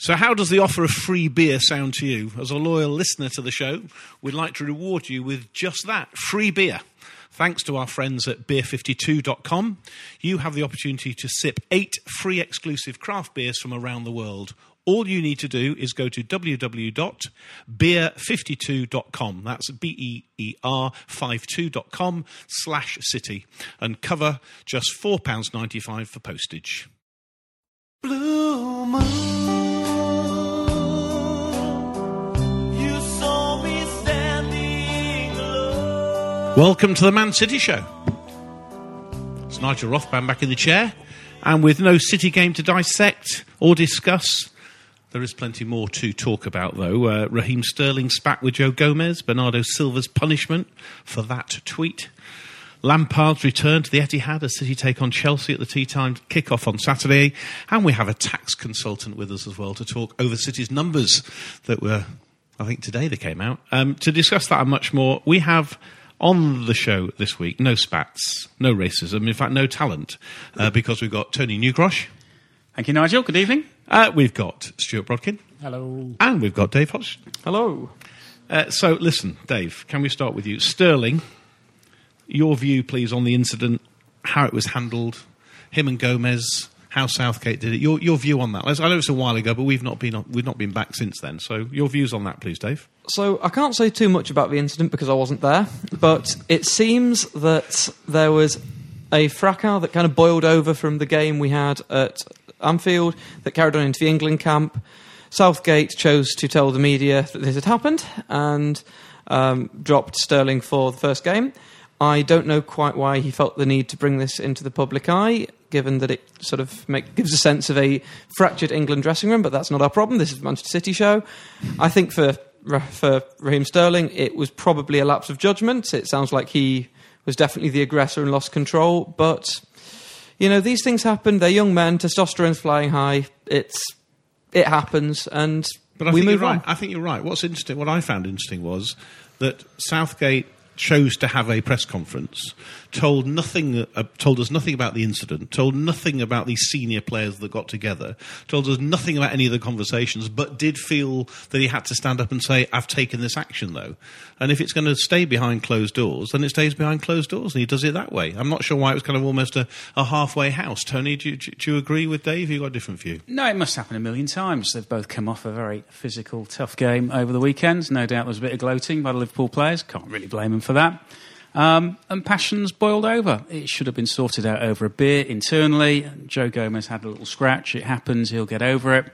So, how does the offer of free beer sound to you? As a loyal listener to the show, we'd like to reward you with just that free beer. Thanks to our friends at beer52.com, you have the opportunity to sip eight free exclusive craft beers from around the world. All you need to do is go to www.beer52.com. That's B E E R 52.com slash city and cover just £4.95 for postage. Blue moon, Welcome to the Man City Show. It's Nigel Rothband back in the chair, and with no City game to dissect or discuss, there is plenty more to talk about, though. Uh, Raheem Sterling spat with Joe Gomez, Bernardo Silva's punishment for that tweet. Lampard's return to the Etihad as City take on Chelsea at the tea time kickoff on Saturday. And we have a tax consultant with us as well to talk over City's numbers that were, I think today they came out. Um, to discuss that and much more, we have on the show this week no spats, no racism, in fact, no talent, uh, because we've got Tony Newgrosh, Thank you, Nigel. Good evening. uh, we've got Stuart Brodkin, Hello. and we've got Dave Hodge. Hello. Uh, so, listen, Dave, can we start with you? Sterling, your view, please, on the incident, how it was handled, him and Gomez, how Southgate did it. Your, your view on that. I know it's a while ago, but we've not been we've not been back since then. So, your views on that, please, Dave. So I can't say too much about the incident because I wasn't there, but it seems that there was a fracas that kind of boiled over from the game we had at Anfield that carried on into the England camp. Southgate chose to tell the media that this had happened and um, dropped Sterling for the first game. I don't know quite why he felt the need to bring this into the public eye, given that it sort of make, gives a sense of a fractured England dressing room, but that's not our problem. This is Manchester City show. I think for for Raheem Sterling, it was probably a lapse of judgment. It sounds like he was definitely the aggressor and lost control, but you know these things happen. They're young men. Testosterone's flying high. It's it happens, and But I we think move you're right. on. I think you're right. What's interesting, what I found interesting was that Southgate chose to have a press conference, told nothing, uh, told us nothing about the incident, told nothing about the senior players that got together, told us nothing about any of the conversations, but did feel that he had to stand up and say, "I've taken this action, though." And if it's going to stay behind closed doors, then it stays behind closed doors, and he does it that way. I'm not sure why it was kind of almost a, a halfway house. Tony, do you, do you agree with Dave? You got a different view? No, it must happen a million times. They've both come off a very physical, tough game over the weekend. No doubt there was a bit of gloating by the Liverpool players. Can't really blame them for that. Um, and passions boiled over. It should have been sorted out over a beer internally. Joe Gomez had a little scratch. It happens. He'll get over it.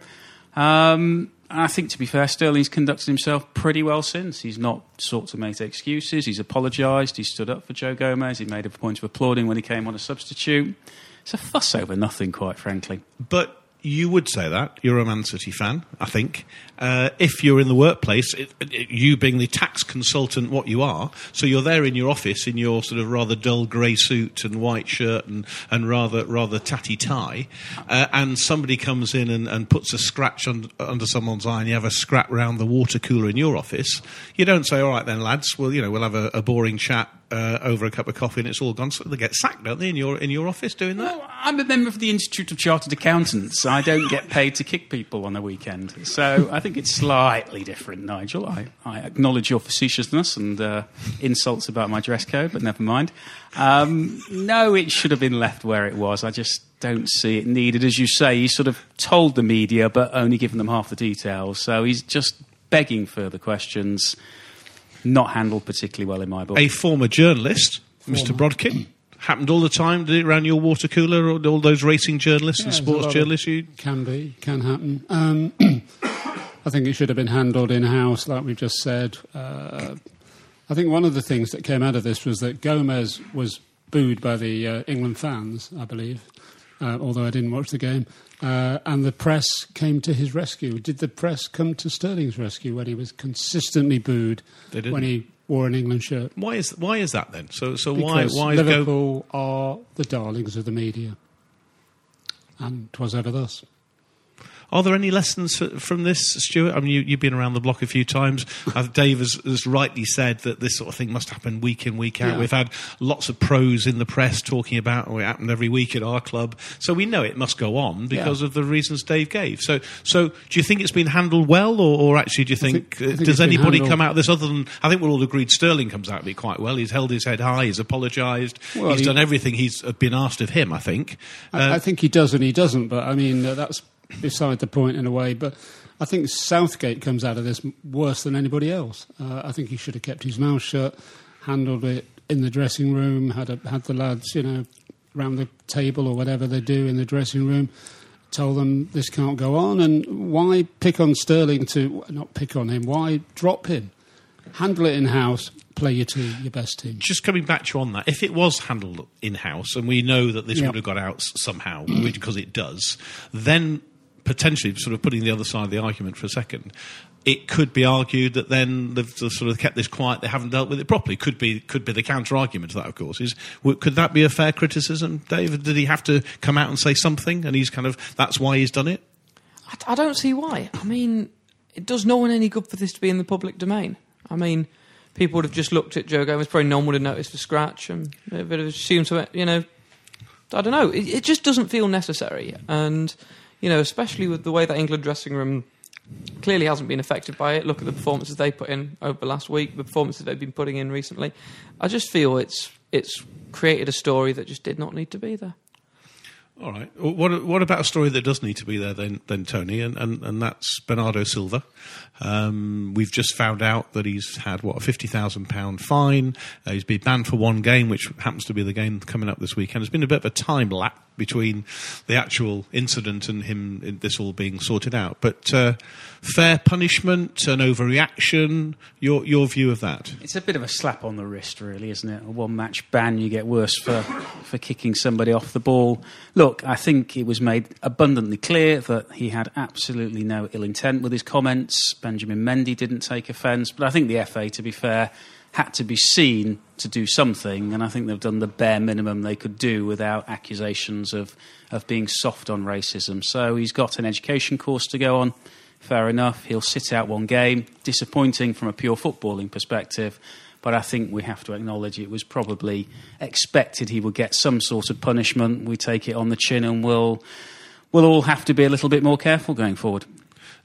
Um, I think, to be fair, Sterling's conducted himself pretty well since. He's not sought to make excuses. He's apologised. He stood up for Joe Gomez. He made a point of applauding when he came on a substitute. It's a fuss over nothing, quite frankly. But you would say that you're a Man City fan, I think. Uh, if you're in the workplace, it, it, you being the tax consultant, what you are, so you're there in your office in your sort of rather dull grey suit and white shirt and, and rather rather tatty tie, uh, and somebody comes in and, and puts a scratch un, under someone's eye, and you have a scrap round the water cooler in your office. You don't say, "All right then, lads, well, you know, we'll have a, a boring chat." Uh, over a cup of coffee and it's all gone. So they get sacked, don't they, in your in your office doing that? Well, I'm a member of the Institute of Chartered Accountants. I don't get paid to kick people on the weekend. So I think it's slightly different, Nigel. I, I acknowledge your facetiousness and uh, insults about my dress code, but never mind. Um, no, it should have been left where it was. I just don't see it needed. As you say, he sort of told the media, but only given them half the details. So he's just begging further questions. Not handled particularly well in my book. A former journalist, Mr. Brodkin, happened all the time. Did it around your water cooler? Or all those racing journalists and Yeah, there's a sports journalists? You Can be, can happen. Um, I think it should have been handled in house, like we've just said. Uh, I think one of the things that came out of this was that Gomez was booed by the uh, England fans, I believe, uh, although I didn't watch the game. Uh, and the press came to his rescue. Did the press come to Sterling's rescue when he was consistently booed when he wore an England shirt? why is why is that then? So so why Because why Go- Liverpool are the darlings of the media. And 'twas ever thus. Are there any lessons from this, Stuart? I mean, you, you've been around the block a few times. Uh, Dave has, has rightly said that this sort of thing must happen week in, week out. Yeah. We've had lots of pros in the press talking about oh, it happened every week at our club. So we know it must go on because Yeah. of the reasons Dave gave. So, so do you think it's been handled well, or, or actually do you think, think- uh, think does anybody handled- come out of this other than I think we're all agreed Sterling comes out of it quite well. He's held his head high. He's apologised. Well, he's he- done everything he's been asked of him. I think. Uh, I, I think he does and he doesn't, but I mean, uh, that's beside the point in a way. But I think Southgate comes out of this worse than anybody else. Uh, I think he should have kept his mouth shut, handled it in the dressing room, had, a, had the lads, you know, round the table or whatever they do in the dressing room. Told them this can't go on, and why pick on Sterling to not pick on him? Why drop him? Handle it in house. Play your team, your best team. just coming back to you on that, if it was handled in house, and we know that this Yeah. would have got out somehow because it does, then potentially, sort of putting the other side of the argument for a second, it could be argued that then they've sort of kept this quiet; they haven't dealt with it properly. Could be could be the counter argument to that, of course. Is could that be a fair criticism, David? Did he have to come out and say something, and he's kind of that's why he's done it? I, I don't see why. I mean, it does no one any good for this to be in the public domain. I mean, people would have just looked at Joe Gomez, probably no one would have noticed the scratch, and they would have assumed it, you know. I don't know. It, it just doesn't feel necessary, and you know, especially with the way that England dressing room clearly hasn't been affected by it. Look at the performances they put in over the last week, the performances they've been putting in recently. I just feel it's it's created a story that just did not need to be there. All right. What what about a story that does need to be there then, then Tony, and, and, and that's Bernardo Silva. Um, we've just found out that he's had what a fifty thousand pound fine. Uh, he's been banned for one game, which happens to be the game coming up this weekend. There's been a bit of a time lapse between the actual incident and him this all being sorted out. But uh, fair punishment, an overreaction. Your your view of that? It's a bit of a slap on the wrist, really, isn't it? A one match ban, you get worse for, for kicking somebody off the ball. Look, I think it was made abundantly clear that he had absolutely no ill intent with his comments. Benjamin Mendy didn't take offence, but I think the FA, to be fair, had to be seen to do something, and I think they've done the bare minimum they could do without accusations of, of being soft on racism. So he's got an education course to go on. Fair enough. He'll sit out one game. Disappointing from a pure footballing perspective. But I think we have to acknowledge it was probably expected he would get some sort of punishment. We take it on the chin and we'll, we'll all have to be a little bit more careful going forward.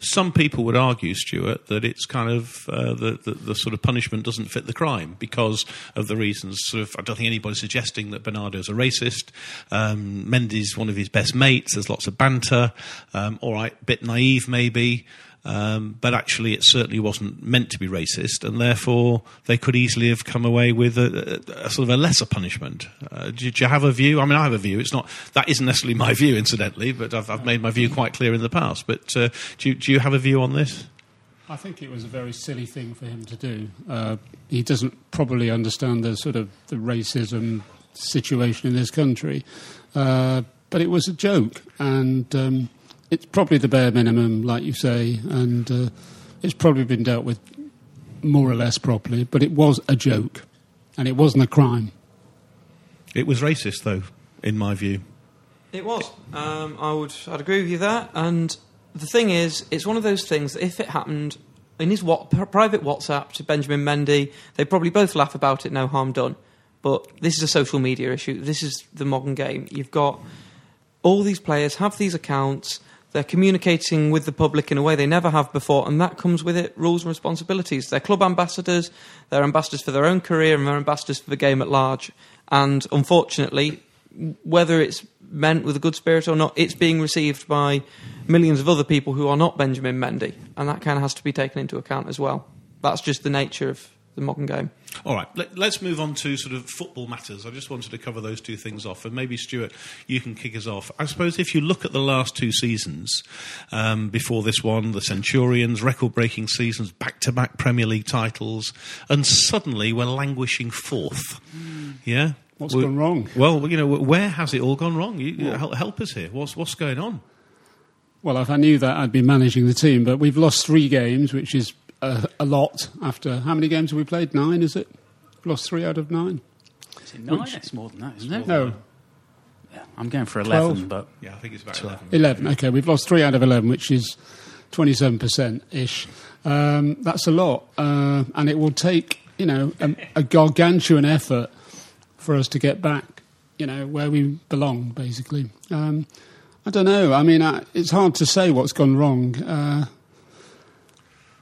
Some people would argue, Stuart, that it's kind of uh, the, the the sort of punishment doesn't fit the crime because of the reasons. Sort of, I don't think anybody's suggesting that Bernardo's a racist. Um, Mendy's one of his best mates. There's lots of banter. Um, all right, bit naive maybe. Um, but actually, it certainly wasn't meant to be racist, and therefore they could easily have come away with a, a, a sort of a lesser punishment. Uh, do, you- have a view? I mean, I have a view. It's not that isn't necessarily my view, incidentally, but I've, I've made my view quite clear in the past. But uh, do, you, do you have a view on this? I think it was a very silly thing for him to do. Uh, he doesn't probably understand the sort of the racism situation in this country, uh, but it was a joke, and um, it's probably the bare minimum, like you say, and uh, it's probably been dealt with more or less properly. But it was a joke, and it wasn't a crime. It was racist, though, in my view. It was. Um, I would. I'd agree with you there. And the thing is, it's one of those things that if it happened in his what, private WhatsApp to Benjamin Mendy, they'd probably both laugh about it. No harm done. But this is a social media issue. This is the modern game. You've got all these players have these accounts. They're communicating with the public in a way they never have before, and that comes with it rules and responsibilities. They're club ambassadors, they're ambassadors for their own career, and they're ambassadors for the game at large. And unfortunately, whether it's meant with a good spirit or not, it's being received by millions of other people who are not Benjamin Mendy, and that kind of has to be taken into account as well. That's just the nature of the modern game. All right, let, us move on to sort of football matters. I just wanted to cover those two things off, and maybe Stuart, you can kick us off. I suppose if you look at the last two seasons um, before this one, the Centurions, record-breaking seasons, back-to-back Premier League titles, and suddenly we're languishing fourth. Yeah, What's We- gone wrong? Well, you know, where has it all gone wrong? You, you help, help us here. What's what's going on? Well, if I knew that, I'd be managing the team. But we've lost three games, which is a, a lot. After how many games have we played? Nine, is it? We've lost three out of nine. Is it nine? Which- It's more than that, isn't it? No, Yeah, I'm going for Twelve. 11, but Yeah, I think it's about eleven. eleven. Okay, we've lost three out of eleven, which is twenty-seven percent ish. Um, that's a lot, uh, and it will take you know a, a gargantuan effort for us to get back. You know where we belong, basically. Um, I don't know. I mean, I, it's hard to say what's gone wrong. Uh,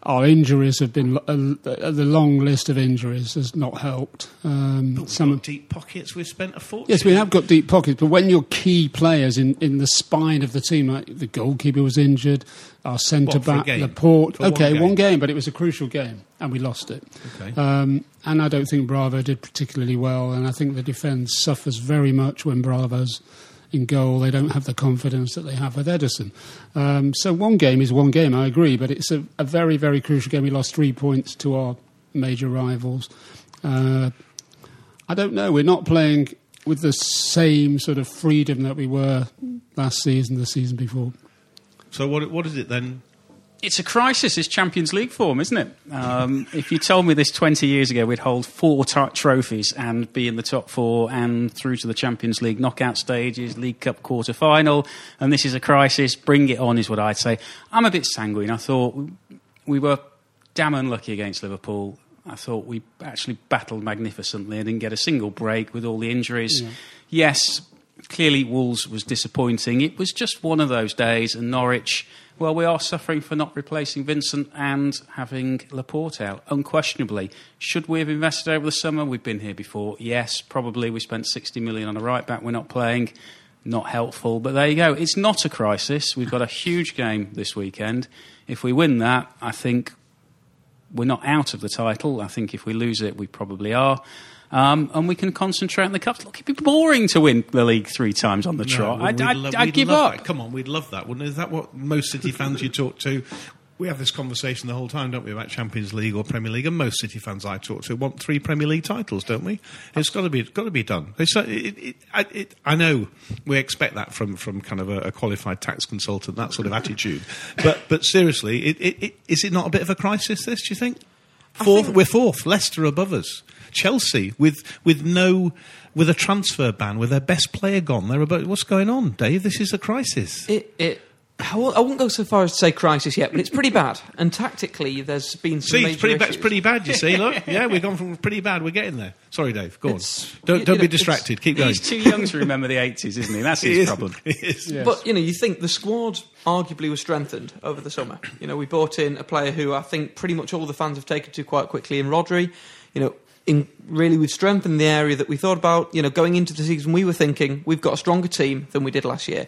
our injuries have been uh, the long list of injuries has not helped. Um, some got deep pockets. We've spent a fortune. Yes, we have got deep pockets, but when your key players in, in the spine of the team, like the goalkeeper was injured, our centre What, for a back? Laporte. For one okay, game? one game, but it was a crucial game, and we lost it. Okay. Um, and I don't think Bravo did particularly well, and I think the defence suffers very much when Bravo's in goal. They don't have the confidence that they have with Ederson. Um, so one game is one game, I agree, but it's a, a very, very crucial game. We lost three points to our major rivals. Uh, I don't know. We're not playing with the same sort of freedom that we were last season, the season before. So what what is it then? It's a crisis. It's Champions League form, isn't it? Um, if you told me this 20 years ago, we'd hold four t- trophies and be in the top four and through to the Champions League knockout stages, League Cup quarter final, and this is a crisis, bring it on, is what I'd say. I'm a bit sanguine. I thought we were damn unlucky against Liverpool. I thought we actually battled magnificently and didn't get a single break with all the injuries. Yes, clearly Wolves was disappointing. It was just one of those days, and Norwich, well, we are suffering for not replacing Vincent and having Laporte out, unquestionably. Should we have invested over the summer? We've been here before. Yes, probably. We spent 60 million on a right back. We're not playing. Not helpful, but there you go. It's not a crisis. We've got a huge game this weekend. If we win that, I think we're not out of the title. I think if we lose it, we probably are. Um, and we can concentrate on the cups. Look, it'd be boring to win the league three times on the trot. No, I'd, I'd, lo- I'd give up. That. Come on, we'd love that, wouldn't it? Is that what most City fans you talk to? We have this conversation the whole time, don't we, about Champions League or Premier League? And most City fans I talk to want three Premier League titles, don't we? It's got to be, got to be done. It's, it, it, I, it, I know we expect that from, from kind of a, a qualified tax consultant, that sort of attitude. But, but seriously, it, it, it, is it not a bit of a crisis? This, do you think? Fourth, we're fourth. Leicester above us. Chelsea with with no with a transfer ban, with their best player gone. They're about what's going on, Dave? This is a crisis. It, it, I won't go so far as to say crisis yet, but it's pretty bad. And tactically, there's been some See, major it's pretty, ba- it's pretty bad. You see, look, yeah, we've gone from pretty bad. We're getting there. Sorry, Dave. Go on. It's- Don't you don't know, be it's- distracted. Keep going. He's too young to remember the 80s, isn't he? That's He his is. problem. He is. Yes. But you know, you think the squad arguably was strengthened over the summer. You know, we brought in a player who I think pretty much all the fans have taken to quite quickly in Rodri. You know, in really we've strengthened the area that we thought about. You know, going into the season, we were thinking we've got a stronger team than we did last year.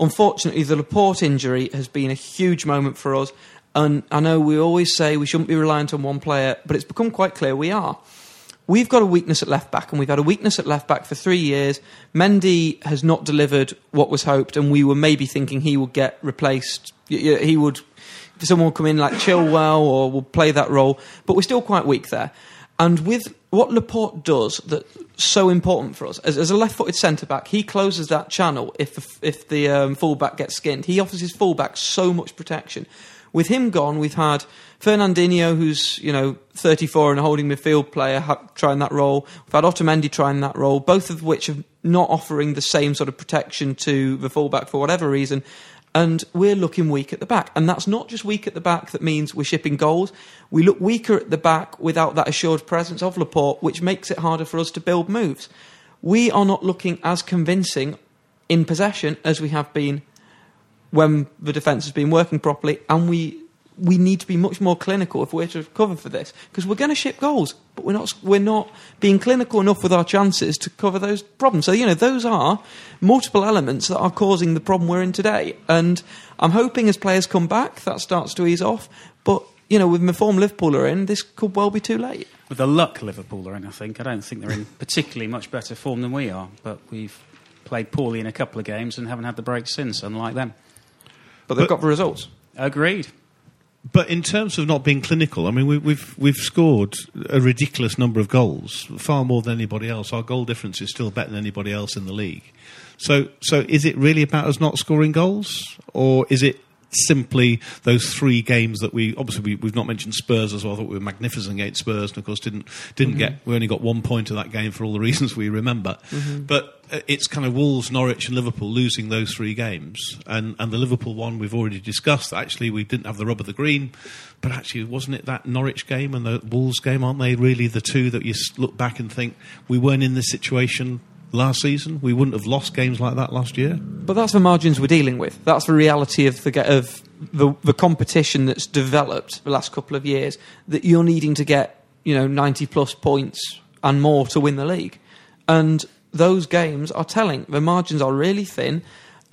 Unfortunately, the Laporte injury has been a huge moment for us. And I know we always say we shouldn't be reliant on one player, but it's become quite clear we are. We've got a weakness at left back, and we've had a weakness at left back for three years. Mendy has not delivered what was hoped, and we were maybe thinking he would get replaced. He would, someone would come in like Chilwell or will play that role, but we're still quite weak there. And with what Laporte does that's so important for us, as, as a left-footed centre back, he closes that channel if the, if the um, fullback gets skinned. He offers his fullback so much protection. With him gone, we've had Fernandinho, who's you know 34 and a holding midfield player, ha- trying that role. We've had Otamendi trying that role, both of which are not offering the same sort of protection to the fullback for whatever reason. And we're looking weak at the back. And that's not just weak at the back that means we're shipping goals. We look weaker at the back without that assured presence of Laporte, which makes it harder for us to build moves. We are not looking as convincing in possession as we have been when the defence has been working properly, and we we need to be much more clinical if we're to cover for this because we're going to ship goals, but we're not we're not being clinical enough with our chances to cover those problems. So you know those are multiple elements that are causing the problem we're in today. And I'm hoping as players come back that starts to ease off. But you know with the form Liverpool are in, this could well be too late. With the luck Liverpool are in, I think. I don't think they're in particularly much better form than we are, but we've played poorly in a couple of games and haven't had the break since, unlike them. But they've But- got the results. Agreed. But in terms of not being clinical, I mean, we, we've we've scored a ridiculous number of goals, far more than anybody else. Our goal difference is still better than anybody else in the league. So, so is it really about us not scoring goals, or is it simply those three games that we obviously we, we've not mentioned Spurs as well? I thought we were magnificent against Spurs, and of course didn't didn't get we only got one point of that game for all the reasons we remember. But uh, it's kind of Wolves, Norwich, and Liverpool losing those three games, and and the Liverpool one we've already discussed. Actually, we didn't have the rub of the green, but actually, wasn't it that Norwich game and the Wolves game? Aren't they really the two that you look back and think we weren't in this situation? Last season, we wouldn't have lost games like that last year. But that's the margins we're dealing with. That's the reality of the of the the competition that's developed the last couple of years. That you're needing to get you know ninety plus points and more to win the league, and those games are telling. The margins are really thin.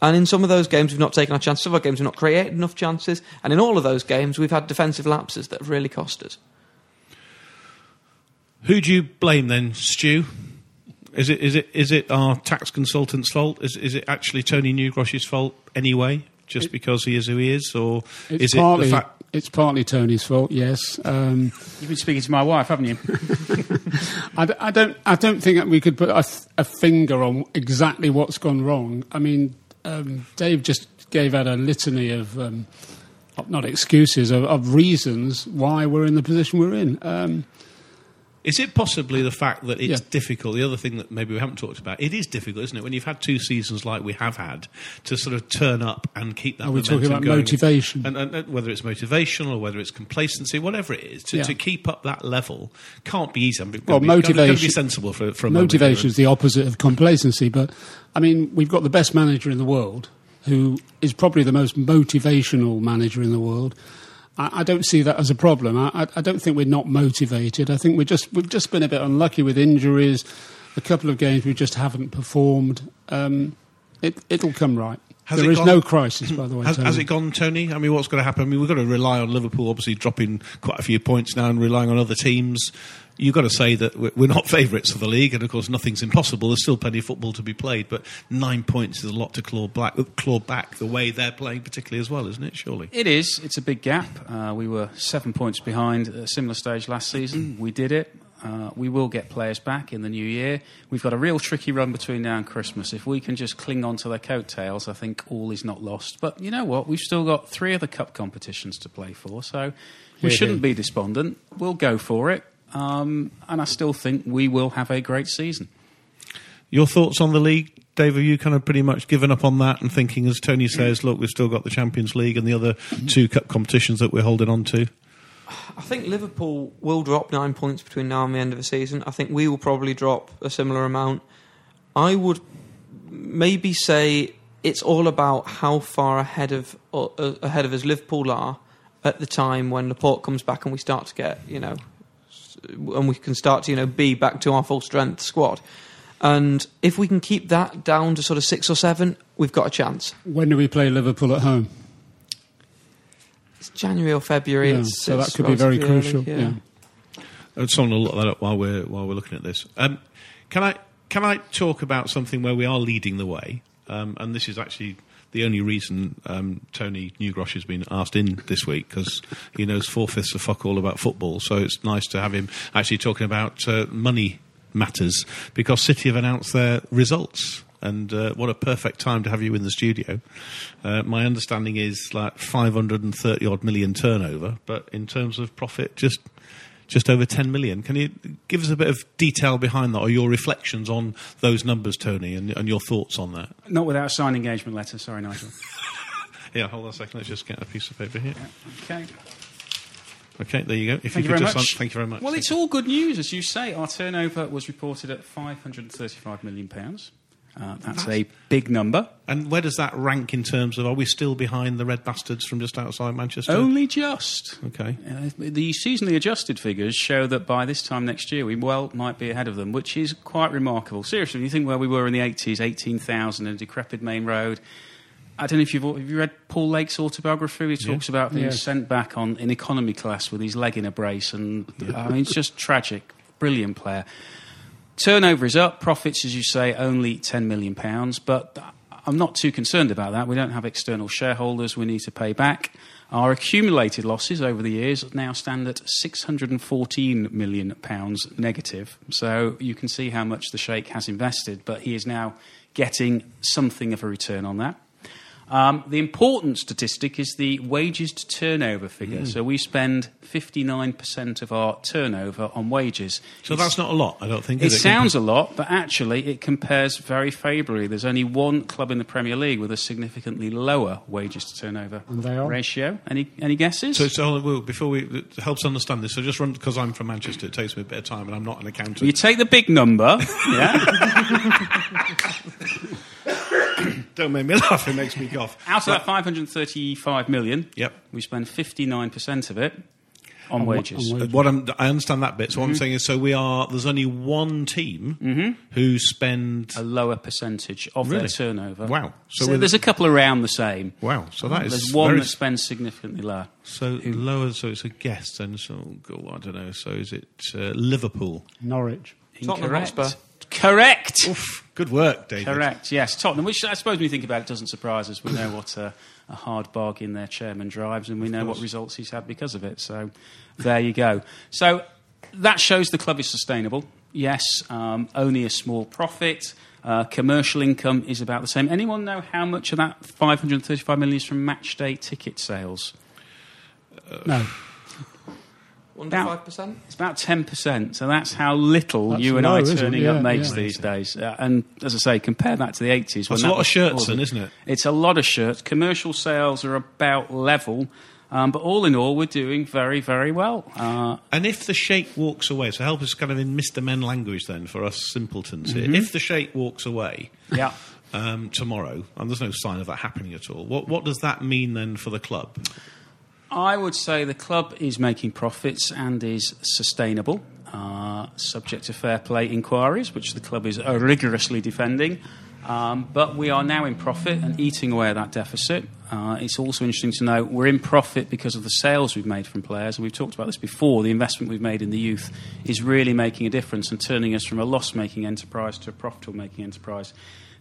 And in some of those games, we've not taken our chances. Some of our games, we've not created enough chances. And in all of those games, we've had defensive lapses that have really cost us. Who do you blame then, Stu? Is it is it is it our tax consultant's fault? Is is it actually Tony Newgrosh's fault anyway? Just because he is who he is, or It's is it the fact? it's partly Tony's fault. Yes. Um, You've been speaking to my wife, haven't you? I, d- I don't. I don't think that we could put a, th- a finger on exactly what's gone wrong. I mean, um, Dave just gave out a litany of um, not excuses of, of reasons why we're in the position we're in. Um, Is it possibly the fact that it's Yeah. difficult? The other thing that maybe we haven't talked about, it is difficult, isn't it? When you've had two seasons like we have had, to sort of turn up and keep that. Are we talking about going. motivation? And, and, and whether it's motivation or whether it's complacency, whatever it is, to, Yeah. to keep up that level can't be easy. I'm Well, be, to be motivation- sensible for, for motivation is the opposite of complacency. But I mean, we've got the best manager in the world, who is probably the most motivational manager in the world. I, I don't see that as a problem. I, I, don't think we're not motivated. I think we're just we've just been a bit unlucky with injuries. A couple of games we just haven't performed. Um, it, it'll come right. Has There is gone- no crisis, by the way. Has, Tony. has it gone, Tony? I mean, what's going to happen? I mean, we've got to rely on Liverpool, obviously dropping quite a few points now and relying on other teams. You've got to say that we're not favourites of the league, and of course, nothing's impossible. There's still plenty of football to be played, but nine points is a lot to claw back, claw back the way they're playing, particularly as well, isn't it? Surely. It is. It's a big gap. Uh, we were seven points behind at a similar stage last season. We did it. Uh, we will get players back in the new year. We've got a real tricky run between now and Christmas. If we can just cling on to their coattails, I think all is not lost. But you know what? We've still got three other cup competitions to play for, so we shouldn't be despondent. We'll go for it. Um, and I still think we will have a great season. Your thoughts on the league, Dave? Have you kind of pretty much given up on that and thinking, as Tony says, look, we've still got the Champions League and the other two cup competitions that we're holding on to? I think Liverpool will drop nine points between now and the end of the season. I think we will probably drop a similar amount. I would maybe say it's all about how far ahead of uh, uh, ahead of us Liverpool are at the time when Laporte comes back and we start to get you know, s- and we can start to you know be back to our full strength squad. And if we can keep that down to sort of six or seven, we've got a chance. when do we play Liverpool at home? It's January or February. Yeah, it's, so that could be very relatively early, crucial. yeah. Uh, Someone will look that up while we're while we're looking at this. Um, can I can I talk about something where we are leading the way? Um, and this is actually the only reason um, Tony Newgrosh has been asked in this week because he knows four fifths of fuck all about football. So it's nice to have him actually talking about uh, money matters because City have announced their results. And uh, what a perfect time to have you in the studio. Uh, my understanding is like 530 odd million turnover, but in terms of profit, just just over 10 million. Can you give us a bit of detail behind that or your reflections on those numbers, Tony, and, and your thoughts on that? Not without a signed engagement letter. Sorry, Nigel. Yeah, hold on a second. Let's just get a piece of paper here. Okay. Okay, there you go. If Thank you you could very just much. thank you very much. Well, Thank it's you. all good news, as you say. Our turnover was reported at 535 million pounds. Uh, that's a big number. And where does that rank in terms of are we still behind the Red Bastards from just outside Manchester? Only just. Okay. Uh, the seasonally adjusted figures show that by this time next year we well might be ahead of them, which is quite remarkable. Seriously, when you think where we were in the 80s, 18,000 and decrepit Maine Road. I don't know if you've have you read Paul Lake's autobiography. He talks about being Yes. sent back on in economy class with his leg in a brace, and I mean it's just tragic. Brilliant player. Turnover is up, profits, as you say, only £10 million, but I'm not too concerned about that. We don't have external shareholders we need to pay back. Our accumulated losses over the years now stand at £614 million negative. So you can see how much the Sheikh has invested, but he is now getting something of a return on that. Um, the important statistic is the wages to turnover figure. So we spend 59% of our turnover on wages. So that's not a lot, I don't think. It is It sounds a lot, but actually it compares very favourably. There's only one club in the Premier League with a significantly lower wages to turnover And they are? ratio. Any any guesses? So, so well, before we it helps understand this, so just run because I'm from Manchester, it takes me a bit of time, and I'm not an accountant. you take the big number, yeah. Don't make me laugh; it makes me cough. Out of that 535 million, Yep. we spend 59% of it on, On wages. on wages. What I'm, I understand that bit. So Mm-hmm. what I'm saying is, so we are. There's only one team who spend. a lower percentage of Really? their turnover. Wow. So So, with- there's a couple around the same. Wow. So that is There's one very that spends significantly lower. so lower. So it's a guess then. So go. I don't know. So is it uh, Liverpool? Norwich. Tottenham Incorrect. Hotspur. Correct. Oof. Good work, David. Correct. Yes, Tottenham. Which I suppose when you think about it, doesn't surprise us. We know what a, a hard bargain their chairman drives, and we know what results he's had because of it. So there you go. So that shows the club is sustainable. Yes, um, only a small profit. Uh, commercial income is about the same. Anyone know how much of that 535 million is from match day ticket sales? No. Under About- 5%? It's about 10%. So that's how little That's you and low, I isn't turning Yeah, up makes yeah. these days. Uh, and as I say, compare that to the 80s. when That's a lot of shirts then, isn't it? It's a lot of shirts. Commercial sales are about level. Um, but all in all, we're doing very, very well. Uh, And if the sheikh walks away, so help us kind of in Mr. Men language then for us simpletons Mm-hmm. here. If the sheikh walks away yeah. um, tomorrow, and there's no sign of that happening at all, what, what does that mean then for the club? I would say the club is making profits and is sustainable, uh, subject to fair play inquiries, which the club is rigorously defending. Um, but we are now in profit and eating away at that deficit. Uh, it's also interesting to know we're in profit because of the sales we've made from players. And we've talked about this before. The investment we've made in the youth is really making a difference and turning us from a loss making enterprise to a profitable making enterprise.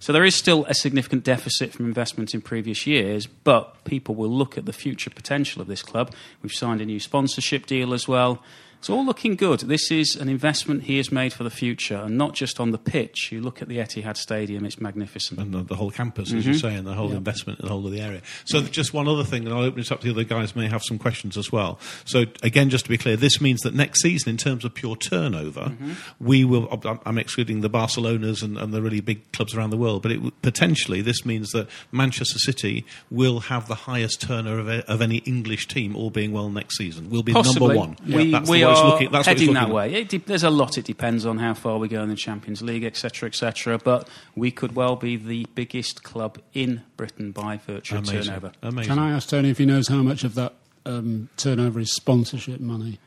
So there is still a significant deficit from investment in previous years, but people will look at the future potential of this club. We've signed a new sponsorship deal as well. It's all looking good. This is an investment he has made for the future, and not just on the pitch. You look at the Etihad Stadium; it's magnificent. And the, the whole campus, as Mm-hmm. you say, and the whole investment in the whole of the area. So, just one other thing, and I'll open it up to the other guys, may have some questions as well. So, again, just to be clear, this means that next season, in terms of pure turnover, Mm-hmm. we will, I'm- excluding the Barcelonas and, and the really big clubs around the world, but it, potentially this means that Manchester City will have the highest turnover of, of any English team, all being well, next season. We'll be Possibly, number one. we, we what it's looking- that's what it's heading looking that like. way. It de- there's a lot. It depends on how far we go in the Champions League, etc., etc. But we could well be the biggest club in Britain by virtue of turnover. Amazing. Can I ask Tony if he knows how much of that um, turnover is sponsorship money?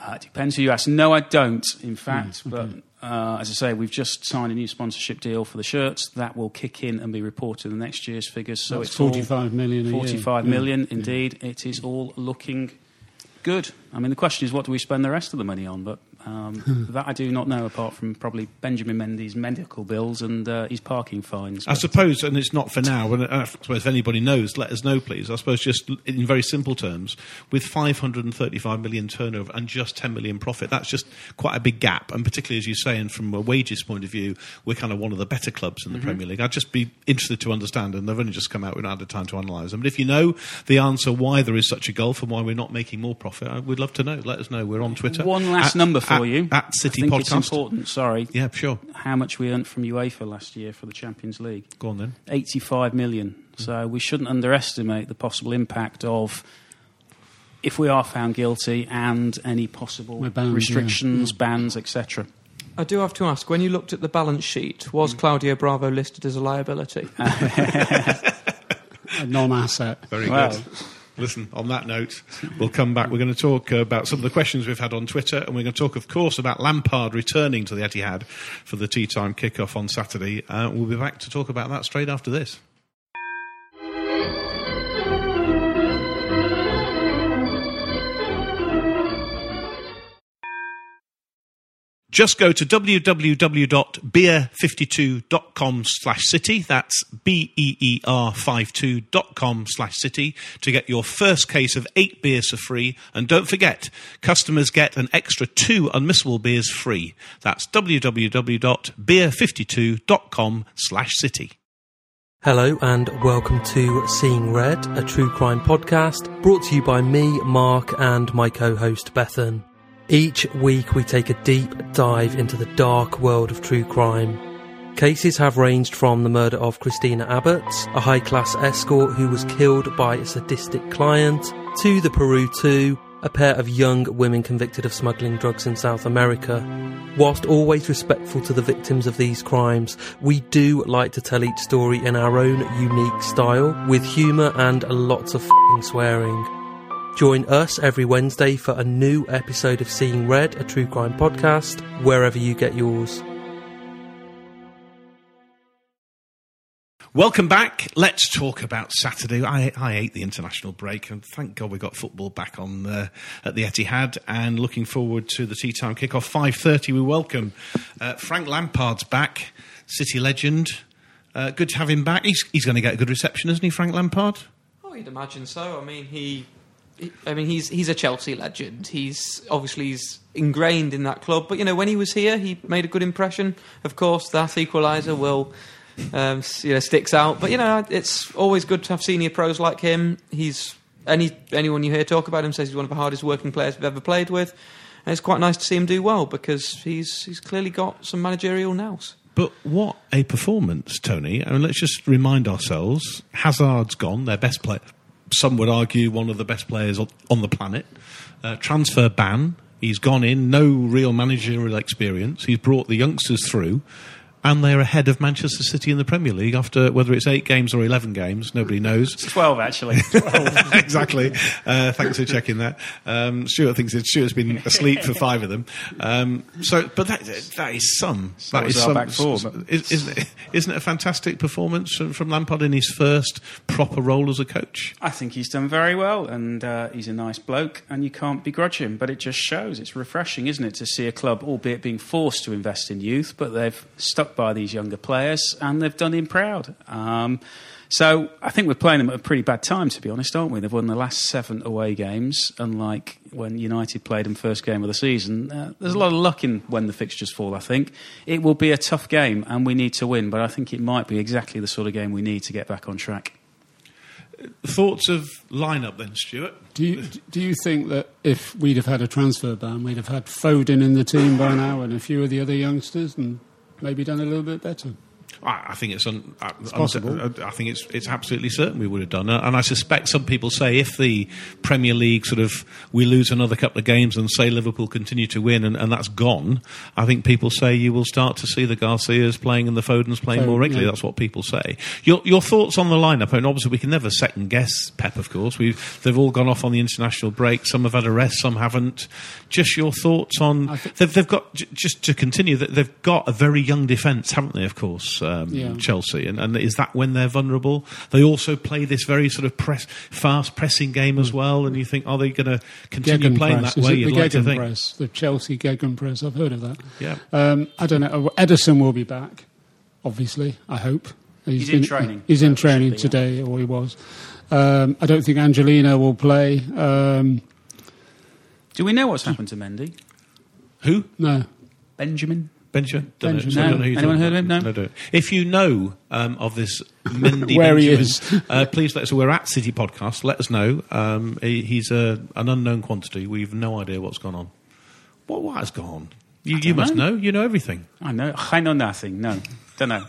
Uh, it depends who you ask. No, I don't, in fact. Right, okay. But uh, as I say, we've just signed a new sponsorship deal for the shirts. That will kick in and be reported in the next year's figures. So That's it's all 45 million a year. 45 Yeah. million, indeed. It is all looking good. I mean, the question is, what do we spend the rest of the money on? But um, that I do not know, apart from probably Benjamin Mendy's medical bills and uh, his parking fines. I suppose, and it's not for now, but I suppose if anybody knows, let us know, please. I suppose just in very simple terms, with 535 million turnover and just 10 million profit, that's just quite a big gap. And particularly, as you say, and from a wages point of view, we're kind of one of the better clubs in the Premier League. I'd just be interested to understand, and they've only just come out, we've not had the time to analyse them. But if you know the answer why there is such a gulf and why we're not making more profit, I would love to know. Let us know. We're on Twitter. One last At- number for at- you. At City I think Podcast. it's important. Sorry. Yeah, sure. How much we earned from UEFA last year for the Champions League? Go on then. 85 million. So we shouldn't underestimate the possible impact of if we are found guilty and any possible We're banned, yeah. restrictions, bans, etc. I do have to ask, when you looked at the balance sheet, Mm. was Claudio Bravo listed as a liability? A non-asset. Very Wow. good. Listen, on that note, we'll come back. We're going to talk about some of the questions we've had on Twitter, and we're going to talk, of course, about Lampard returning to the Etihad for the tea time kickoff on Saturday. Uh, we'll be back to talk about that straight after this. Just go to www.beer52.com slash city. That's B-E-E-R 52.com slash city to get your first case of eight beers for free. And don't forget, customers get an extra two unmissable beers free. That's www.beer52.com slash city. Hello and welcome to Seeing Red, a true crime podcast brought to you by me, Mark, and my co-host Bethan. Each week we take a deep dive into the dark world of true crime. Cases have ranged from the murder of Christina Abbott, a high class escort who was killed by a sadistic client, to the Peru 2, a pair of young women convicted of smuggling drugs in South America. Whilst always respectful to the victims of these crimes, we do like to tell each story in our own unique style, with humour and lots of swearing. Join us every Wednesday for a new episode of Seeing Red, a true crime podcast, wherever you get yours. Welcome back. Let's talk about Saturday. I, I hate the international break, and thank God we got football back on uh, at the Etihad. And looking forward to the tea time kickoff. Five thirty. We welcome uh, Frank Lampard's back, City legend. Uh, good to have him back. He's he's going to get a good reception, isn't he, Frank Lampard? Oh, you'd imagine so. I mean, he, he- I mean, he's he's a Chelsea legend. He's obviously he's ingrained in that club. But you know, when he was here, he made a good impression. Of course, that equaliser will, um, you know, sticks out. But you know, it's always good to have senior pros like him. He's any anyone you hear talk about him says he's one of the hardest working players we've ever played with. And it's quite nice to see him do well because he's he's clearly got some managerial nous. But what a performance, Tony. I mean, let's just remind ourselves Hazard's gone, their best player. Some would argue one of the best players on, the planet. Uh, transfer ban. He's gone in, no real managerial experience. He's brought the youngsters through, and they're ahead of Manchester City in the Premier League after whether it's eight games or 11 games, nobody knows. 12, actually. 12. exactly. Uh, thanks for checking that. Um, Stuart thinks that Stuart's been asleep for five of them. Um, so, but that that is some. that was is our some. back four, is, isn't, it, isn't it a fantastic performance from, from Lampard in his first proper role as a coach? I think he's done very well, and uh, he's a nice bloke, and you can't begrudge him. But it just shows it's refreshing, isn't it, to see a club, albeit being forced to invest in youth, but they've stuck by these younger players, and they've done him proud. Um, so I think we're playing them at a pretty bad time, to be honest, aren't we? They've won the last seven away games, unlike when United played them first game of the season. Uh, there's a lot of luck in when the fixtures fall. I think it will be a tough game, and we need to win. But I think it might be exactly the sort of game we need to get back on track. Thoughts of lineup then, Stuart? Do you, do you think that if we'd have had a transfer ban, we'd have had Foden in the team by now and a few of the other youngsters and maybe done a little bit better? I, I think it's, un, uh, possible. un- I think it's it's absolutely certain we would have done. Uh, And I suspect some people say if the Premier League sort of we lose another couple of games and say Liverpool continue to win and, and that's gone, I think people say you will start to see the Garcias playing and the Fodens playing So, more regularly. yeah. That's what people say. Your your thoughts on the lineup? And obviously we can never second guess Pep. Of course, we they've all gone off on the international break. Some have had a rest, some haven't. Just your thoughts on they've they've got j- just to continue that they've got a very young defence, haven't they? Of course, um, Yeah. Chelsea, and, and is that when they're vulnerable? They also play this very sort of press, fast pressing game as well, and you think, are they going to continue playing that Is way? it You'd the like to think. Gegenpress, the Chelsea Gegenpress. I've heard of that. Yeah. Um, I don't know. Ederson will be back, obviously, I hope. He's in training. He's in training be, yeah. today, or he was. Um, I don't think Angelino will play. Um, Do we know what's happened to Mendy? Who? no. Benjamin? Benjamin? Don't know. Benjamin. So I don't No. you're Anyone heard of him? about. No? If you know um, of this Mendy Where he is. uh, please let us. We're at City Podcast. Let us know. Um, he, he's a, an unknown quantity. We've no idea what's gone on. What, what has gone on? You, you must know. know. You know everything. I know. I know nothing. No. Don't know.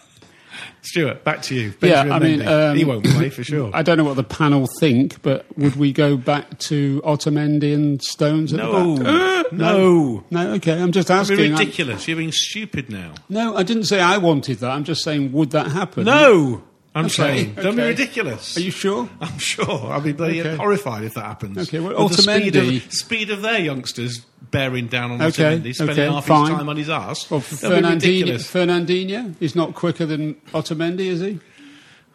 Stuart, back to you. Yeah, I mean, um, he won't play for sure. I don't know what the panel think, but would we go back to Otamendi and Stones at no, the back? no, No, okay, I'm just That'd be asking. I'm- ridiculous. You're being stupid now. no, I didn't say I wanted that. I'm just saying, would that happen? No, I'm Okay, saying, don't be ridiculous. Are you sure? I'm sure. I'll be bloody Okay. horrified if that happens. Okay, well, With the speed of, speed of their youngsters bearing down on Okay, Otamendi, spending okay, half fine. his time on his arse. Well, That'd Fernandinho. Fernandinho is not quicker than Otamendi, is he?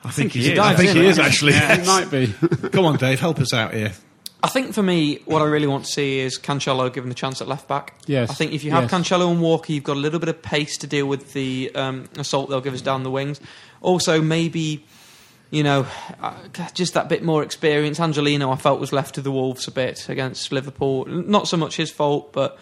I think he he is. is. I think he is actually. He might be. Come on, Dave, help us out here. I think for me, what I really want to see is Cancelo given the chance at left back. Yes, I think if you have yes. Cancelo and Walker, you've got a little bit of pace to deal with the um, assault they'll give us down the wings. Also, maybe, you know, uh, just that bit more experience. Angelino, I felt, was left to the Wolves a bit against Liverpool. Not so much his fault, but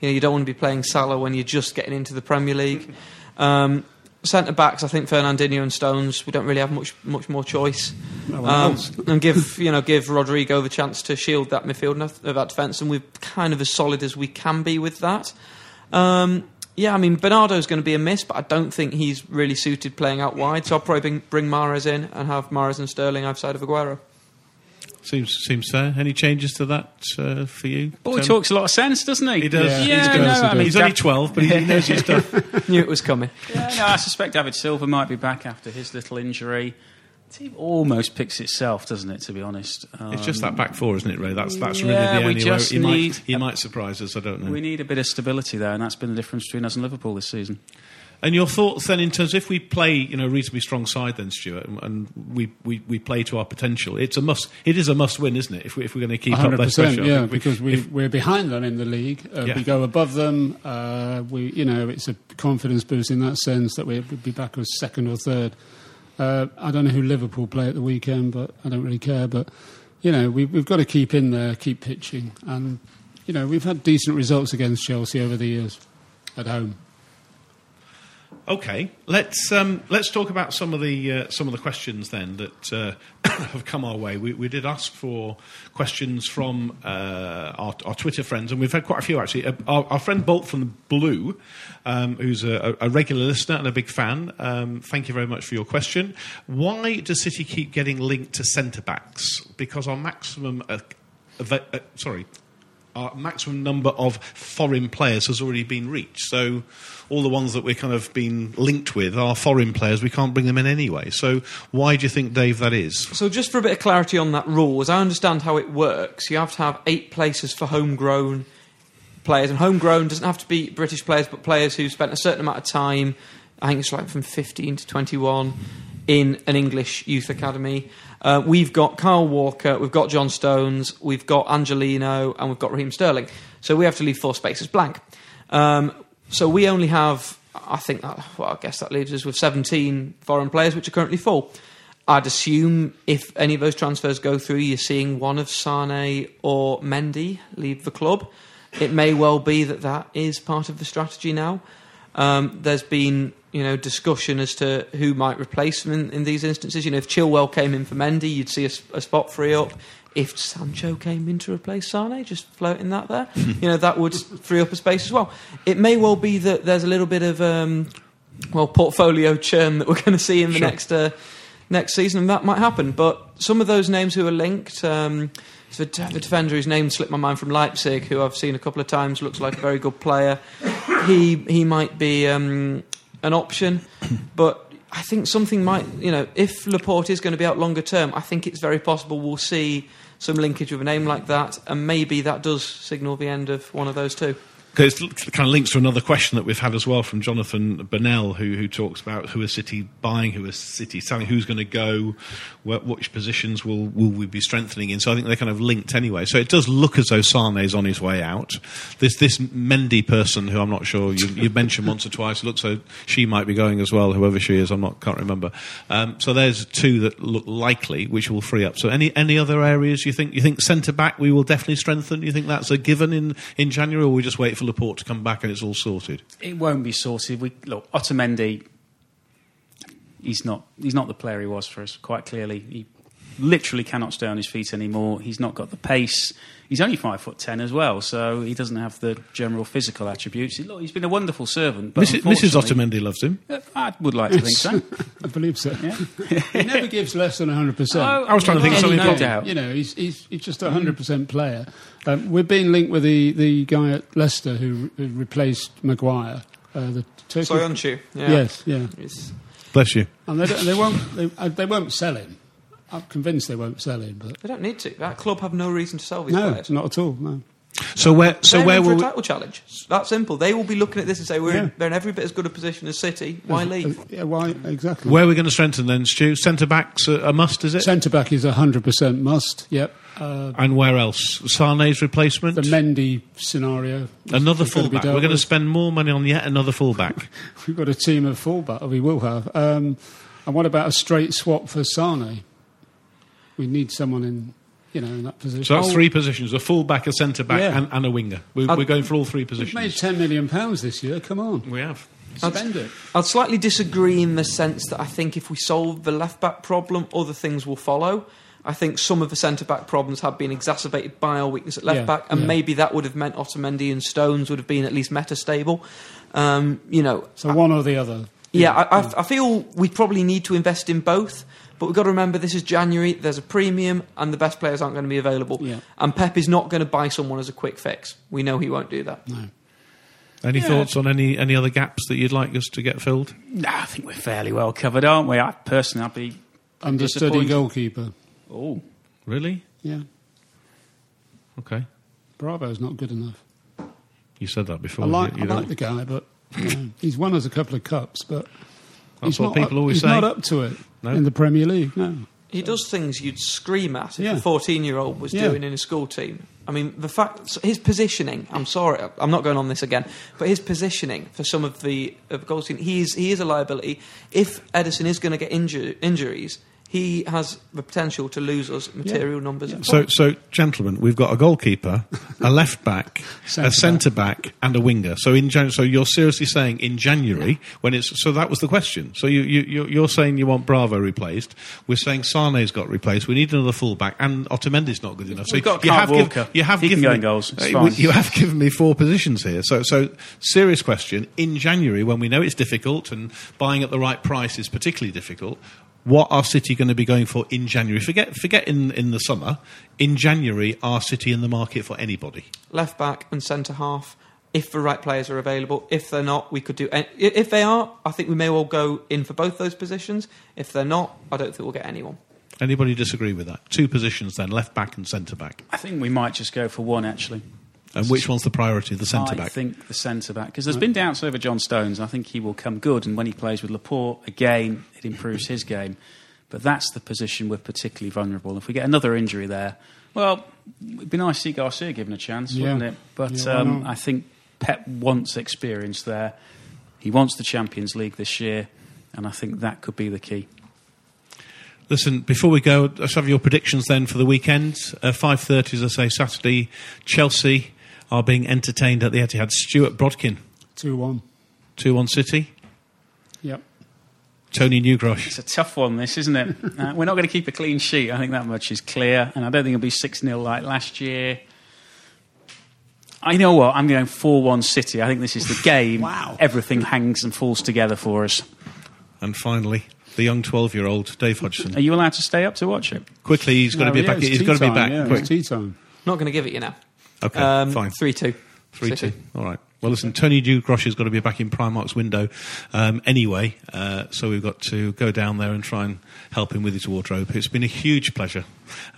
you know, you don't want to be playing Salah when you're just getting into the Premier League. Um, Centre backs, I think Fernandinho and Stones. We don't really have much much more choice, No um, and give you know give Rodrigo the chance to shield that midfield that defence, and we're kind of as solid as we can be with that. Um, yeah, I mean Bernardo's going to be a miss, but I don't think he's really suited playing out wide. So I'll probably bring, bring Mahrez in and have Mahrez and Sterling outside of Aguero. Seems seems fair. Any changes to that uh, for you? Boy Tim? talks a lot of sense, doesn't he? He does. Yeah, Yeah, He's he good. does, no, I mean, He's only 12, but he knows his stuff. Knew it was coming. Yeah, no, I suspect David Silva might be back after his little injury. The team almost picks itself, doesn't it? To be honest, It's just Um, that back four, isn't it, Ray? That's that's really yeah, the we only just way. He need might, he a- might surprise us. I don't know. We need a bit of stability there, and that's been the difference between us and Liverpool this season. And your thoughts then, in terms if we play, you know, a reasonably strong side, then Stuart, and- and we, we, we play to our potential, it's a must. It is a must win, isn't it? If, we, if we're going to keep up that 100%, pressure, yeah, we- because we, if- we're behind them in the league. Uh, Yeah. We go above them. Uh, we, you know, it's a confidence boost in that sense that we'll be back as second or third. Uh, I don't know who Liverpool play at the weekend, but I don't really care. But you know, we, we've got to keep in there, keep pitching, and you know, we've had decent results against Chelsea over the years at home. Okay, let's um, let's talk about some of the uh, some of the questions then that uh, have come our way. We, we did ask for questions from uh, our, our Twitter friends, and we've had quite a few actually. Uh, our, our friend Bolt from the Blue, um, who's a, a regular listener and a big fan. Um, thank you very much for your question. Why does City keep getting linked to centre backs? Because our maximum, uh, uh, sorry, our maximum number of foreign players has already been reached. So all the ones that we're kind of been linked with are foreign players. We can't bring them in anyway. So why do you think, Dave, that is? So, just for a bit of clarity on that rule, as I understand how it works, you have to have eight places for homegrown players, and homegrown doesn't have to be British players, but players who've spent a certain amount of time. I think it's like from 15 to 21 in an English youth academy. Uh, we've got Kyle Walker, we've got John Stones, we've got Angelino, and we've got Raheem Sterling. So we have to leave four spaces blank. Um, so we only have, I think, that, well, I guess that leaves us with 17 foreign players, which are currently full. I'd assume if any of those transfers go through, you're seeing one of Sane or Mendy leave the club. It may well be that that is part of the strategy now. Um, there's been, you know, discussion as to who might replace him in, in these instances. You know, if Chilwell came in for Mendy, you'd see a spot free up. If Sancho came in to replace Sane, just floating that there, you know, that would free up a space as well. It may well be that there's a little bit of, um, well, portfolio churn that we're going to see in the Sure. next uh, next season, and that might happen. But some of those names who are linked, um, so the the defender whose name slipped my mind from Leipzig, who I've seen a couple of times, looks like a very good player. He he might be um, an option, but I think something might, you know, if Laporte is going to be out longer term, I think it's very possible we'll see some linkage with a name like that, and maybe that does signal the end of one of those two. Because it kind of links to another question that we've had as well from Jonathan Burnell, who, who talks about who is City buying, who is City selling, who's going to go, wh- which positions will, will we be strengthening in. So I think they're kind of linked anyway. So it does look as though Sane is on his way out. This this Mendy person, who I'm not sure you, you've mentioned once or twice, looks like she might be going as well, whoever she is. I'm not can't remember. Um, so there's two that look likely, which will free up. So any any other areas you think you think centre back we will definitely strengthen? You think that's a given in, in January, or we just wait for Laporte to come back and it's all sorted? It won't be sorted. We look Otamendi. He's not. He's not the player he was for us. Quite clearly, he literally cannot stay on his feet anymore. He's not got the pace. He's only five foot ten as well, so he doesn't have the general physical attributes. He- look, He's been a wonderful servant. But Mrs. Mrs. unfortunately- Otamendi loves him. Uh, I would like to think so. I believe so. he never gives less than 100%. Oh, I was trying to think of something no doubt. You know, he's, he's, he's just a 100% player. Um, we're being linked with the, the guy at Leicester who, who replaced Maguire. Uh, the Turkish. Soyuncu. Yeah. Yes, yeah. It's- Bless you. And they, they, won't, they, uh, they won't sell him. I'm convinced they won't sell him, but They don't need to. That club have no reason to sell these no, players. not at all. No. So where? So They're where will? a We, title challenge? That simple. They will be looking at this and say we're Yeah. in, they're in every bit as good a position as City. Why leave? Yeah, why exactly? where are we going to strengthen then, Stu? Centre backs a, a must, is it? Centre back is a hundred percent must. Yep. Uh, and where else? Sane's replacement. the Mendy scenario. Another is gonna fullback. We're going to spend more money on yet another fullback. We've got a team of fullback. We will have. Um, and what about a straight swap for Sane? We need someone in, you know, in that position. So that's three positions: a fullback, a centre back, Yeah. and, and a winger. We're, we're going for all three positions. We've made ten million pounds this year. Come on, We have. spend it. I'd slightly disagree in the sense that I think if we solve the left back problem, other things will follow. I think some of the centre back problems have been exacerbated by our weakness at left Yeah, back, and yeah. maybe that would have meant Otamendi and Stones would have been at least meta stable. Um, you know, So one or the other. Yeah, I, I, I feel we probably need to invest in both, but we've got to remember this is January. There's a premium, and the best players aren't going to be available. Yeah. And Pep is not going to buy someone as a quick fix. We know he won't do that. No. Any thoughts on any any other gaps that you'd like us to get filled? Nah, I think we're fairly well covered, aren't we? I personally, I'd be Understudy goalkeeper. Oh, Really? Yeah. Okay. Bravo's not good enough. You said that before. I like, You- you I like the guy, but you know, he's won us a couple of cups, but That's he's what people up, always he's say. not up to it No. in the Premier League. No. He does things you'd scream at if Yeah. a 14 year old was Yeah. doing in a school team. I mean, the fact, his positioning, I'm sorry, I'm not going on this again, but his positioning for some of the of goals, he is, he is a liability. If Ederson is going to get inju- injuries, he has the potential to lose us material numbers. of So, so, gentlemen, we've got a goalkeeper, a left back, a Centre-back. centre back, and a winger. So, in Jan- so you're seriously saying in January when it's so that was the question. So you, you you're- you're saying you want Bravo replaced. We're saying Sane's got replaced. We need another fullback, and Otamendi's not good enough. So We've got you have giv- Walker. you have He can given go me, goals. Uh, you have given me four positions here. So, so serious question. In January, when we know it's difficult and buying at the right price is particularly difficult, what are City going to be going for in January? Forget, forget in in the summer. In January, are City in the market for anybody? left back and centre half. If the right players are available, if they're not, we could do. an- i- If they are, I think we may well go in for both those positions. If they're not, I don't think we'll get anyone. Anybody disagree with that? Two positions then, left back and centre back. I think we might just go for one actually. And which one's the priority? The centre back? I think the centre back because there's been doubts over John Stones. and I think he will come good, and when he plays with Laporte again, it improves his game. But that's the position we're particularly vulnerable. If we get another injury there, well, it'd be nice to see Garcia given a chance, Yeah. wouldn't it? But Yeah, um. I think Pep wants experience there. He wants the Champions League this year, and I think that could be the key. Listen, before we go, let's have your predictions then for the weekend. Uh, Five thirty, as I say, Saturday. Chelsea are being entertained at the Etihad. Stuart Brodkin, 2 1. two one City. Yep. Tony Newgrosh. It's a tough one, this, isn't it? uh, we're not going to keep a clean sheet. I think that much is clear. And I don't think it'll be 6 0 like last year. I know what, I'm going 4 1 City. I think this is the game. Wow. Everything hangs and falls together for us. And finally, the young twelve-year-old Dave Hodgson. Are you allowed to stay up to watch it? Quickly, he's got to be yeah, back. He's got to be time, back. Yeah, quick. it's tea time. Not going to give it you now. Okay, Um, fine. Three two. Three City. two. All right. Well, listen, Tony Newgrosh has got to be back in Primark's window um, anyway, uh, so we've got to go down there and try and help him with his wardrobe. It's been a huge pleasure.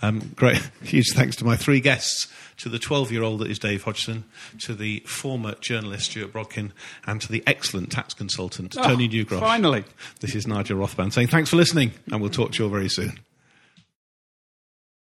Um, great, huge thanks to my three guests, to the 12-year-old that is Dave Hodgson, to the former journalist Stuart Brodkin, and to the excellent tax consultant Tony Newgrosh. Finally. This is Nigel Rothband saying thanks for listening, and we'll talk to you all very soon.